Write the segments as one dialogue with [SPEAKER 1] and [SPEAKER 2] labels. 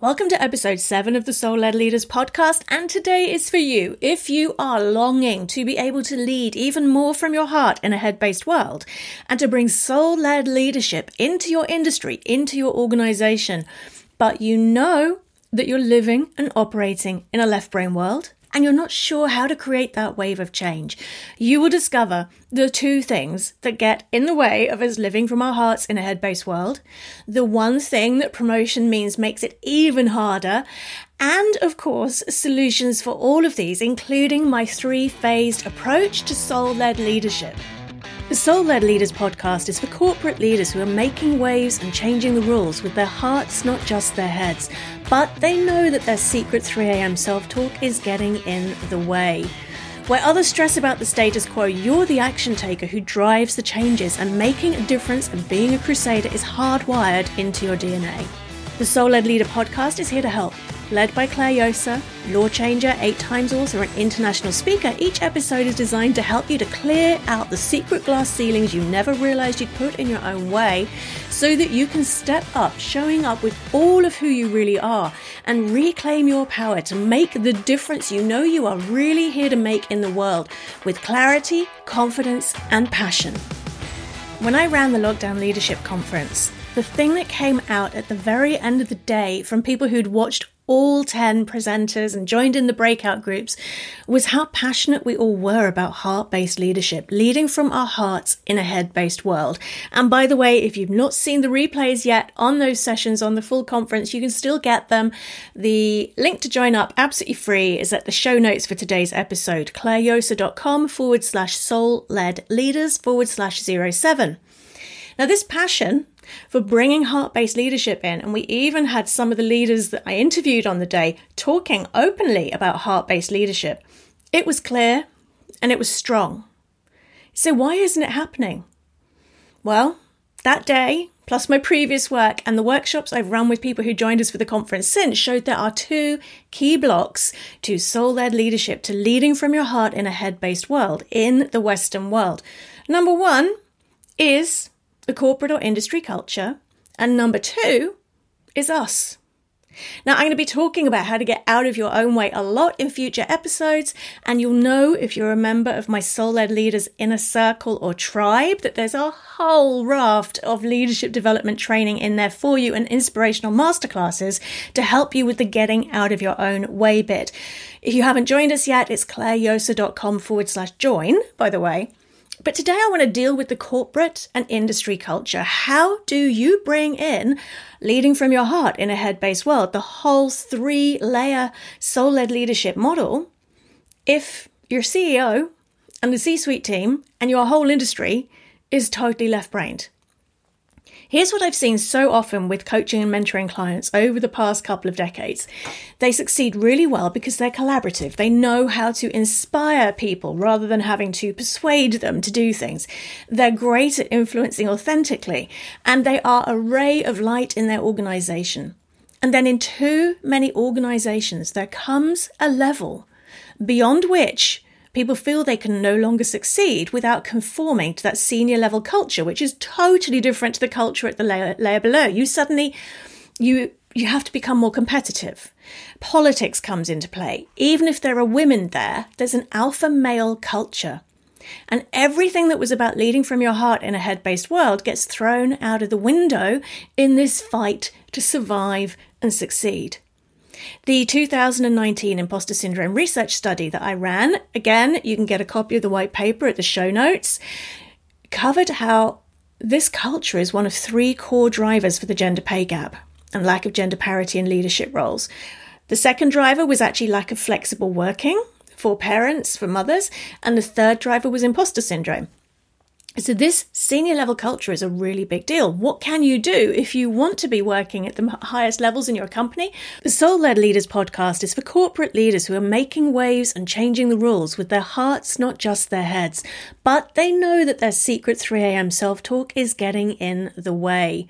[SPEAKER 1] Welcome to episode 7 of the Soul Led Leaders podcast, and today is for you. If you are longing to be able to lead even more from your heart in a head based world and to bring soul led leadership into your industry, into your organization, but you know that you're living and operating in a left brain world, and you're not sure how to create that wave of change, you will discover the two things that get in the way of us living from our hearts in a head based world, the one thing that promotion means makes it even harder, and of course, solutions for all of these, including my three phased approach to soul led leadership. The Soul Led Leaders podcast is for corporate leaders who are making waves and changing the rules with their hearts, not just their heads. But they know that their secret 3am self talk is getting in the way. Where others stress about the status quo, you're the action taker who drives the changes, and making a difference and being a crusader is hardwired into your DNA. The Soul Led Leader podcast is here to help. Led by Claire Josa, law changer, eight times author, and international speaker, each episode is designed to help you to clear out the secret glass ceilings you never realized you'd put in your own way so that you can step up, showing up with all of who you really are and reclaim your power to make the difference you know you are really here to make in the world with clarity, confidence, and passion. When I ran the Lockdown Leadership Conference, the thing that came out at the very end of the day from people who'd watched all 10 presenters and joined in the breakout groups was how passionate we all were about heart based leadership, leading from our hearts in a head based world. And by the way, if you've not seen the replays yet on those sessions on the full conference, you can still get them. The link to join up absolutely free is at the show notes for today's episode, clairejosa.com forward slash soul led leaders forward slash zero seven. Now, this passion for bringing heart based leadership in. And we even had some of the leaders that I interviewed on the day talking openly about heart based leadership. It was clear and it was strong. So, why isn't it happening? Well, that day, plus my previous work and the workshops I've run with people who joined us for the conference since, showed there are two key blocks to soul led leadership, to leading from your heart in a head based world, in the Western world. Number one is the corporate or industry culture. And number two is us. Now, I'm going to be talking about how to get out of your own way a lot in future episodes, and you'll know if you're a member of my soul led leaders inner circle or tribe that there's a whole raft of leadership development training in there for you and inspirational masterclasses to help you with the getting out of your own way bit. If you haven't joined us yet, it's clairejosa.com forward slash join, by the way. But today I want to deal with the corporate and industry culture. How do you bring in leading from your heart in a head based world, the whole three layer soul led leadership model, if your CEO and the C suite team and your whole industry is totally left brained? Here's what I've seen so often with coaching and mentoring clients over the past couple of decades. They succeed really well because they're collaborative. They know how to inspire people rather than having to persuade them to do things. They're great at influencing authentically and they are a ray of light in their organization. And then in too many organizations, there comes a level beyond which people feel they can no longer succeed without conforming to that senior level culture, which is totally different to the culture at the layer, layer below. You suddenly, you, you have to become more competitive. Politics comes into play. Even if there are women there, there's an alpha male culture. And everything that was about leading from your heart in a head based world gets thrown out of the window in this fight to survive and succeed. The 2019 Imposter Syndrome research study that I ran, again, you can get a copy of the white paper at the show notes, covered how this culture is one of three core drivers for the gender pay gap and lack of gender parity in leadership roles. The second driver was actually lack of flexible working for parents, for mothers, and the third driver was imposter syndrome. So, this senior level culture is a really big deal. What can you do if you want to be working at the highest levels in your company? The Soul Led Leaders podcast is for corporate leaders who are making waves and changing the rules with their hearts, not just their heads. But they know that their secret 3am self talk is getting in the way.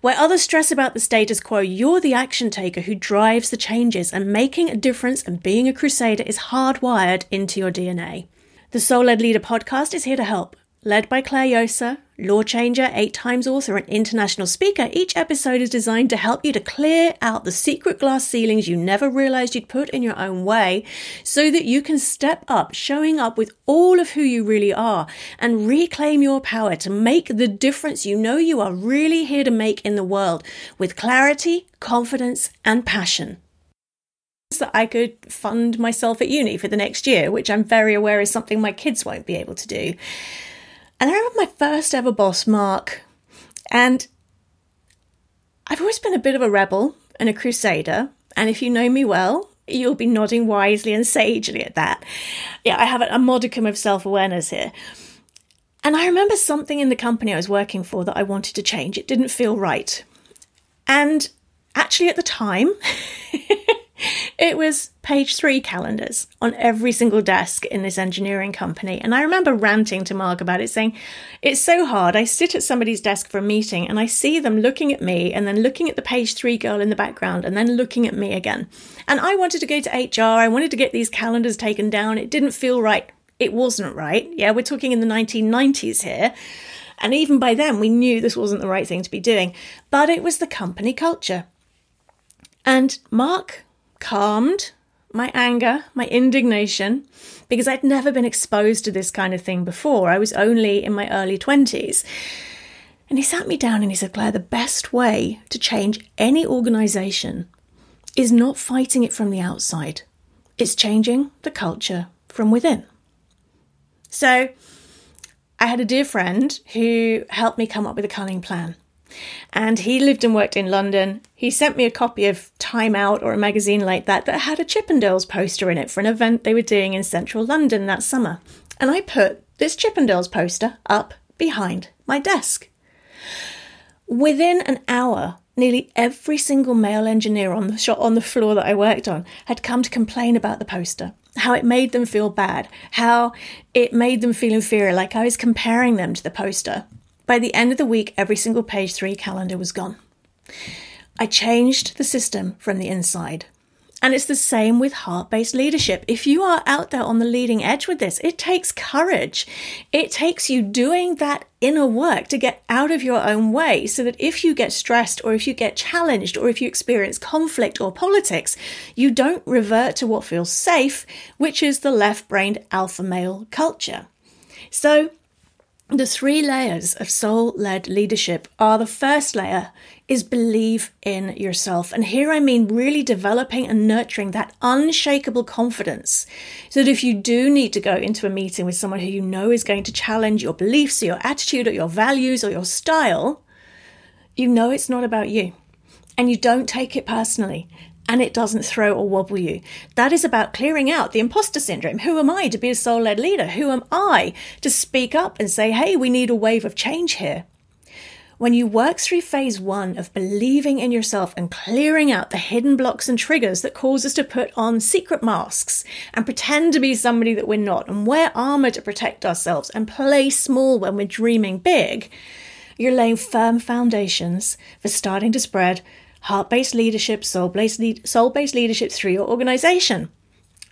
[SPEAKER 1] Where others stress about the status quo, you're the action taker who drives the changes, and making a difference and being a crusader is hardwired into your DNA. The Soul Led Leader podcast is here to help led by Claire Josa, law changer, eight times author, and international speaker, each episode is designed to help you to clear out the secret glass ceilings you never realized you'd put in your own way so that you can step up, showing up with all of who you really are and reclaim your power to make the difference you know you are really here to make in the world with clarity, confidence, and passion that I could fund myself at uni for the next year, which I'm very aware is something my kids won't be able to do. And I remember my first ever boss, Mark, and I've always been a bit of a rebel and a crusader. And if you know me well, you'll be nodding wisely and sagely at that. Yeah, I have a modicum of self awareness here. And I remember something in the company I was working for that I wanted to change. It didn't feel right. And actually, at the time, it was page three calendars on every single desk in this engineering company. And I remember ranting to Mark about it, saying, It's so hard. I sit at somebody's desk for a meeting and I see them looking at me and then looking at the page three girl in the background and then looking at me again. And I wanted to go to HR. I wanted to get these calendars taken down. It didn't feel right. It wasn't right. Yeah, we're talking in the 1990s here. And even by then, we knew this wasn't the right thing to be doing. But it was the company culture. And Mark calmed my anger, my indignation, because I'd never been exposed to this kind of thing before. I was only in my early 20s. And he sat me down and he said, Claire, the best way to change any organization is not fighting it from the outside, it's changing the culture from within. So I had a dear friend who helped me come up with a cunning plan. And he lived and worked in London. He sent me a copy of Time Out or a magazine like that that had a Chippendales poster in it for an event they were doing in central London that summer. And I put this Chippendales poster up behind my desk. Within an hour, nearly every single male engineer on the shop on the floor that I worked on had come to complain about the poster, how it made them feel bad, how it made them feel inferior, like I was comparing them to the poster. By the end of the week, every single page three calendar was gone. I changed the system from the inside. And it's the same with heart based leadership. If you are out there on the leading edge with this, it takes courage. It takes you doing that inner work to get out of your own way so that if you get stressed or if you get challenged or if you experience conflict or politics, you don't revert to what feels safe, which is the left brained alpha male culture. So the three layers of soul led leadership are the first layer is believe in yourself. And here I mean really developing and nurturing that unshakable confidence so that if you do need to go into a meeting with someone who you know is going to challenge your beliefs or your attitude or your values or your style, you know it's not about you and you don't take it personally and it doesn't throw or wobble you. That is about clearing out the imposter syndrome. Who am I to be a soul led leader? Who am I to speak up and say, hey, we need a wave of change here? When you work through phase one of believing in yourself and clearing out the hidden blocks and triggers that cause us to put on secret masks and pretend to be somebody that we're not and wear armor to protect ourselves and play small when we're dreaming big, you're laying firm foundations for starting to spread heart based leadership, soul based leadership through your organization.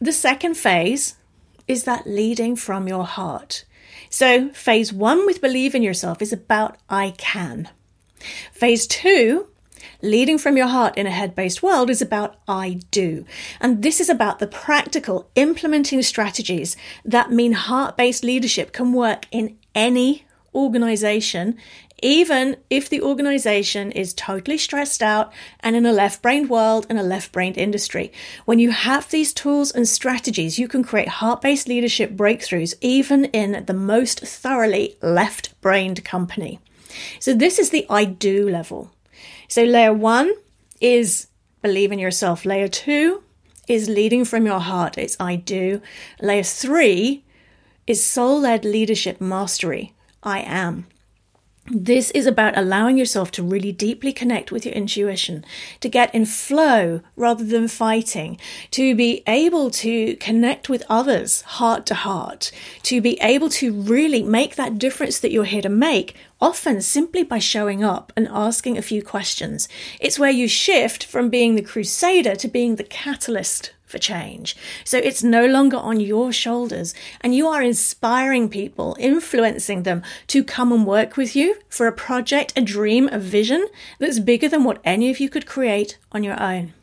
[SPEAKER 1] The second phase is that leading from your heart. So, phase one with believe in yourself is about I can. Phase two, leading from your heart in a head based world, is about I do. And this is about the practical implementing strategies that mean heart based leadership can work in any organization even if the organization is totally stressed out and in a left brained world and a left brained industry. When you have these tools and strategies, you can create heart based leadership breakthroughs even in the most thoroughly left brained company. So, this is the I do level. So, layer one is believe in yourself, layer two is leading from your heart, it's I do. Layer three is soul led leadership mastery, I am. This is about allowing yourself to really deeply connect with your intuition, to get in flow rather than fighting, to be able to connect with others heart to heart, to be able to really make that difference that you're here to make, often simply by showing up and asking a few questions. It's where you shift from being the crusader to being the catalyst for change. So it's no longer on your shoulders, and you are inspiring people, influencing them to come and work with you for a project, a dream, a vision that's bigger than what any of you could create on your own.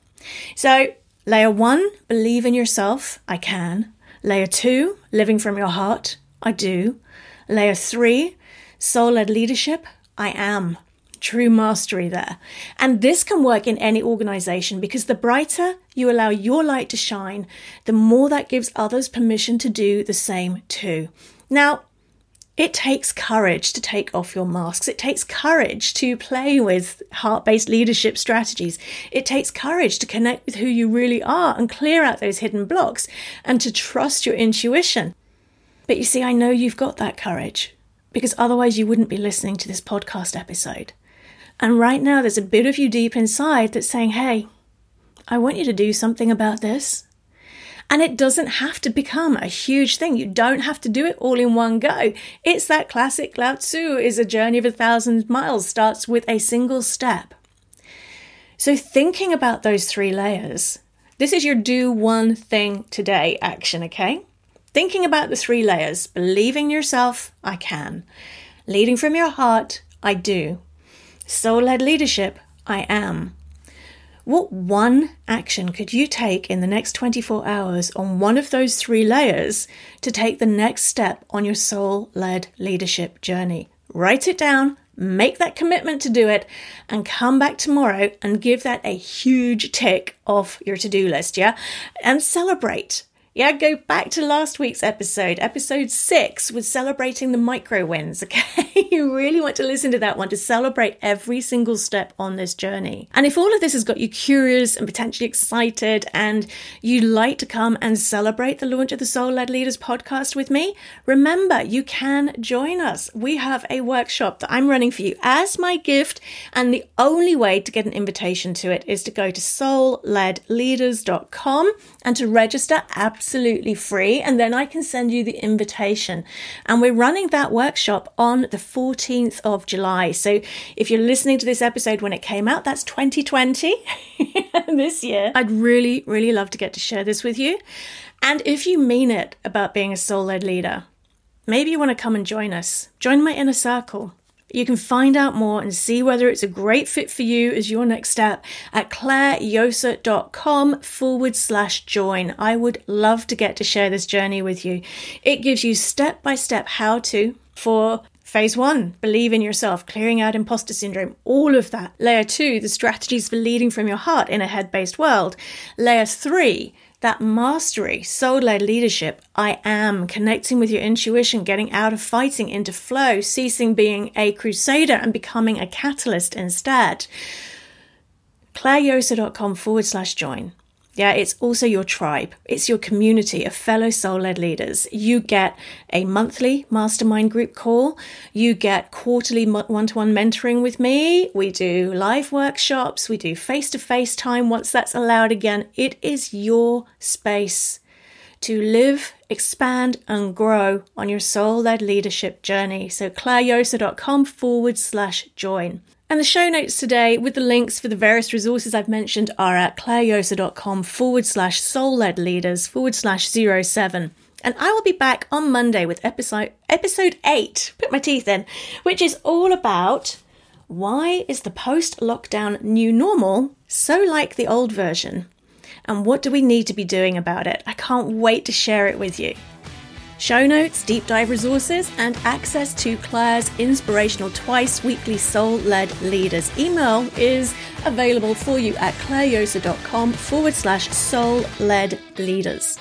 [SPEAKER 1] So, layer one, believe in yourself. I can. Layer two, living from your heart. I do. Layer three, soul led leadership. I am true mastery there. And this can work in any organization because the brighter you allow your light to shine, the more that gives others permission to do the same too. Now, it takes courage to take off your masks. It takes courage to play with heart based leadership strategies. It takes courage to connect with who you really are and clear out those hidden blocks and to trust your intuition. But you see, I know you've got that courage because otherwise you wouldn't be listening to this podcast episode. And right now, there's a bit of you deep inside that's saying, hey, I want you to do something about this. And it doesn't have to become a huge thing. You don't have to do it all in one go. It's that classic Lao Tzu is a journey of a thousand miles, starts with a single step. So, thinking about those three layers, this is your do one thing today action, okay? Thinking about the three layers, believing yourself, I can. Leading from your heart, I do. Soul led leadership, I am. What one action could you take in the next 24 hours on one of those three layers to take the next step on your soul led leadership journey? Write it down, make that commitment to do it, and come back tomorrow and give that a huge tick off your to do list, yeah? And celebrate. Yeah, go back to last week's episode, episode six, with celebrating the micro wins. Okay, you really want to listen to that one to celebrate every single step on this journey. And if all of this has got you curious and potentially excited, and you'd like to come and celebrate the launch of the Soul Led Leaders podcast with me, remember you can join us. We have a workshop that I'm running for you as my gift, and the only way to get an invitation to it is to go to soulledleaders.com and to register absolutely absolutely free. And then I can send you the invitation. And we're running that workshop on the 14th of July. So if you're listening to this episode when it came out, that's 2020 this year. I'd really, really love to get to share this with you. And if you mean it about being a soul led leader, maybe you want to come and join us. Join my inner circle. You can find out more and see whether it's a great fit for you as your next step at clairejosa.com forward slash join. I would love to get to share this journey with you. It gives you step by step how to for Phase one, believe in yourself, clearing out imposter syndrome, all of that. Layer two, the strategies for leading from your heart in a head based world. Layer three, that mastery, soul led leadership, I am, connecting with your intuition, getting out of fighting into flow, ceasing being a crusader and becoming a catalyst instead. ClaireJosa.com forward slash join. Yeah, it's also your tribe. It's your community of fellow soul led leaders. You get a monthly mastermind group call. You get quarterly one to one mentoring with me. We do live workshops. We do face to face time once that's allowed again. It is your space to live, expand, and grow on your soul led leadership journey. So, clairejosa.com forward slash join. And the show notes today with the links for the various resources I've mentioned are at clairejosa.com forward slash soul led leaders forward slash zero seven. And I will be back on Monday with episode episode eight, put my teeth in, which is all about why is the post lockdown new normal so like the old version? And what do we need to be doing about it? I can't wait to share it with you. Show notes, deep dive resources, and access to Claire's inspirational twice weekly soul led leaders email is available for you at clairejosa.com forward slash soul led leaders.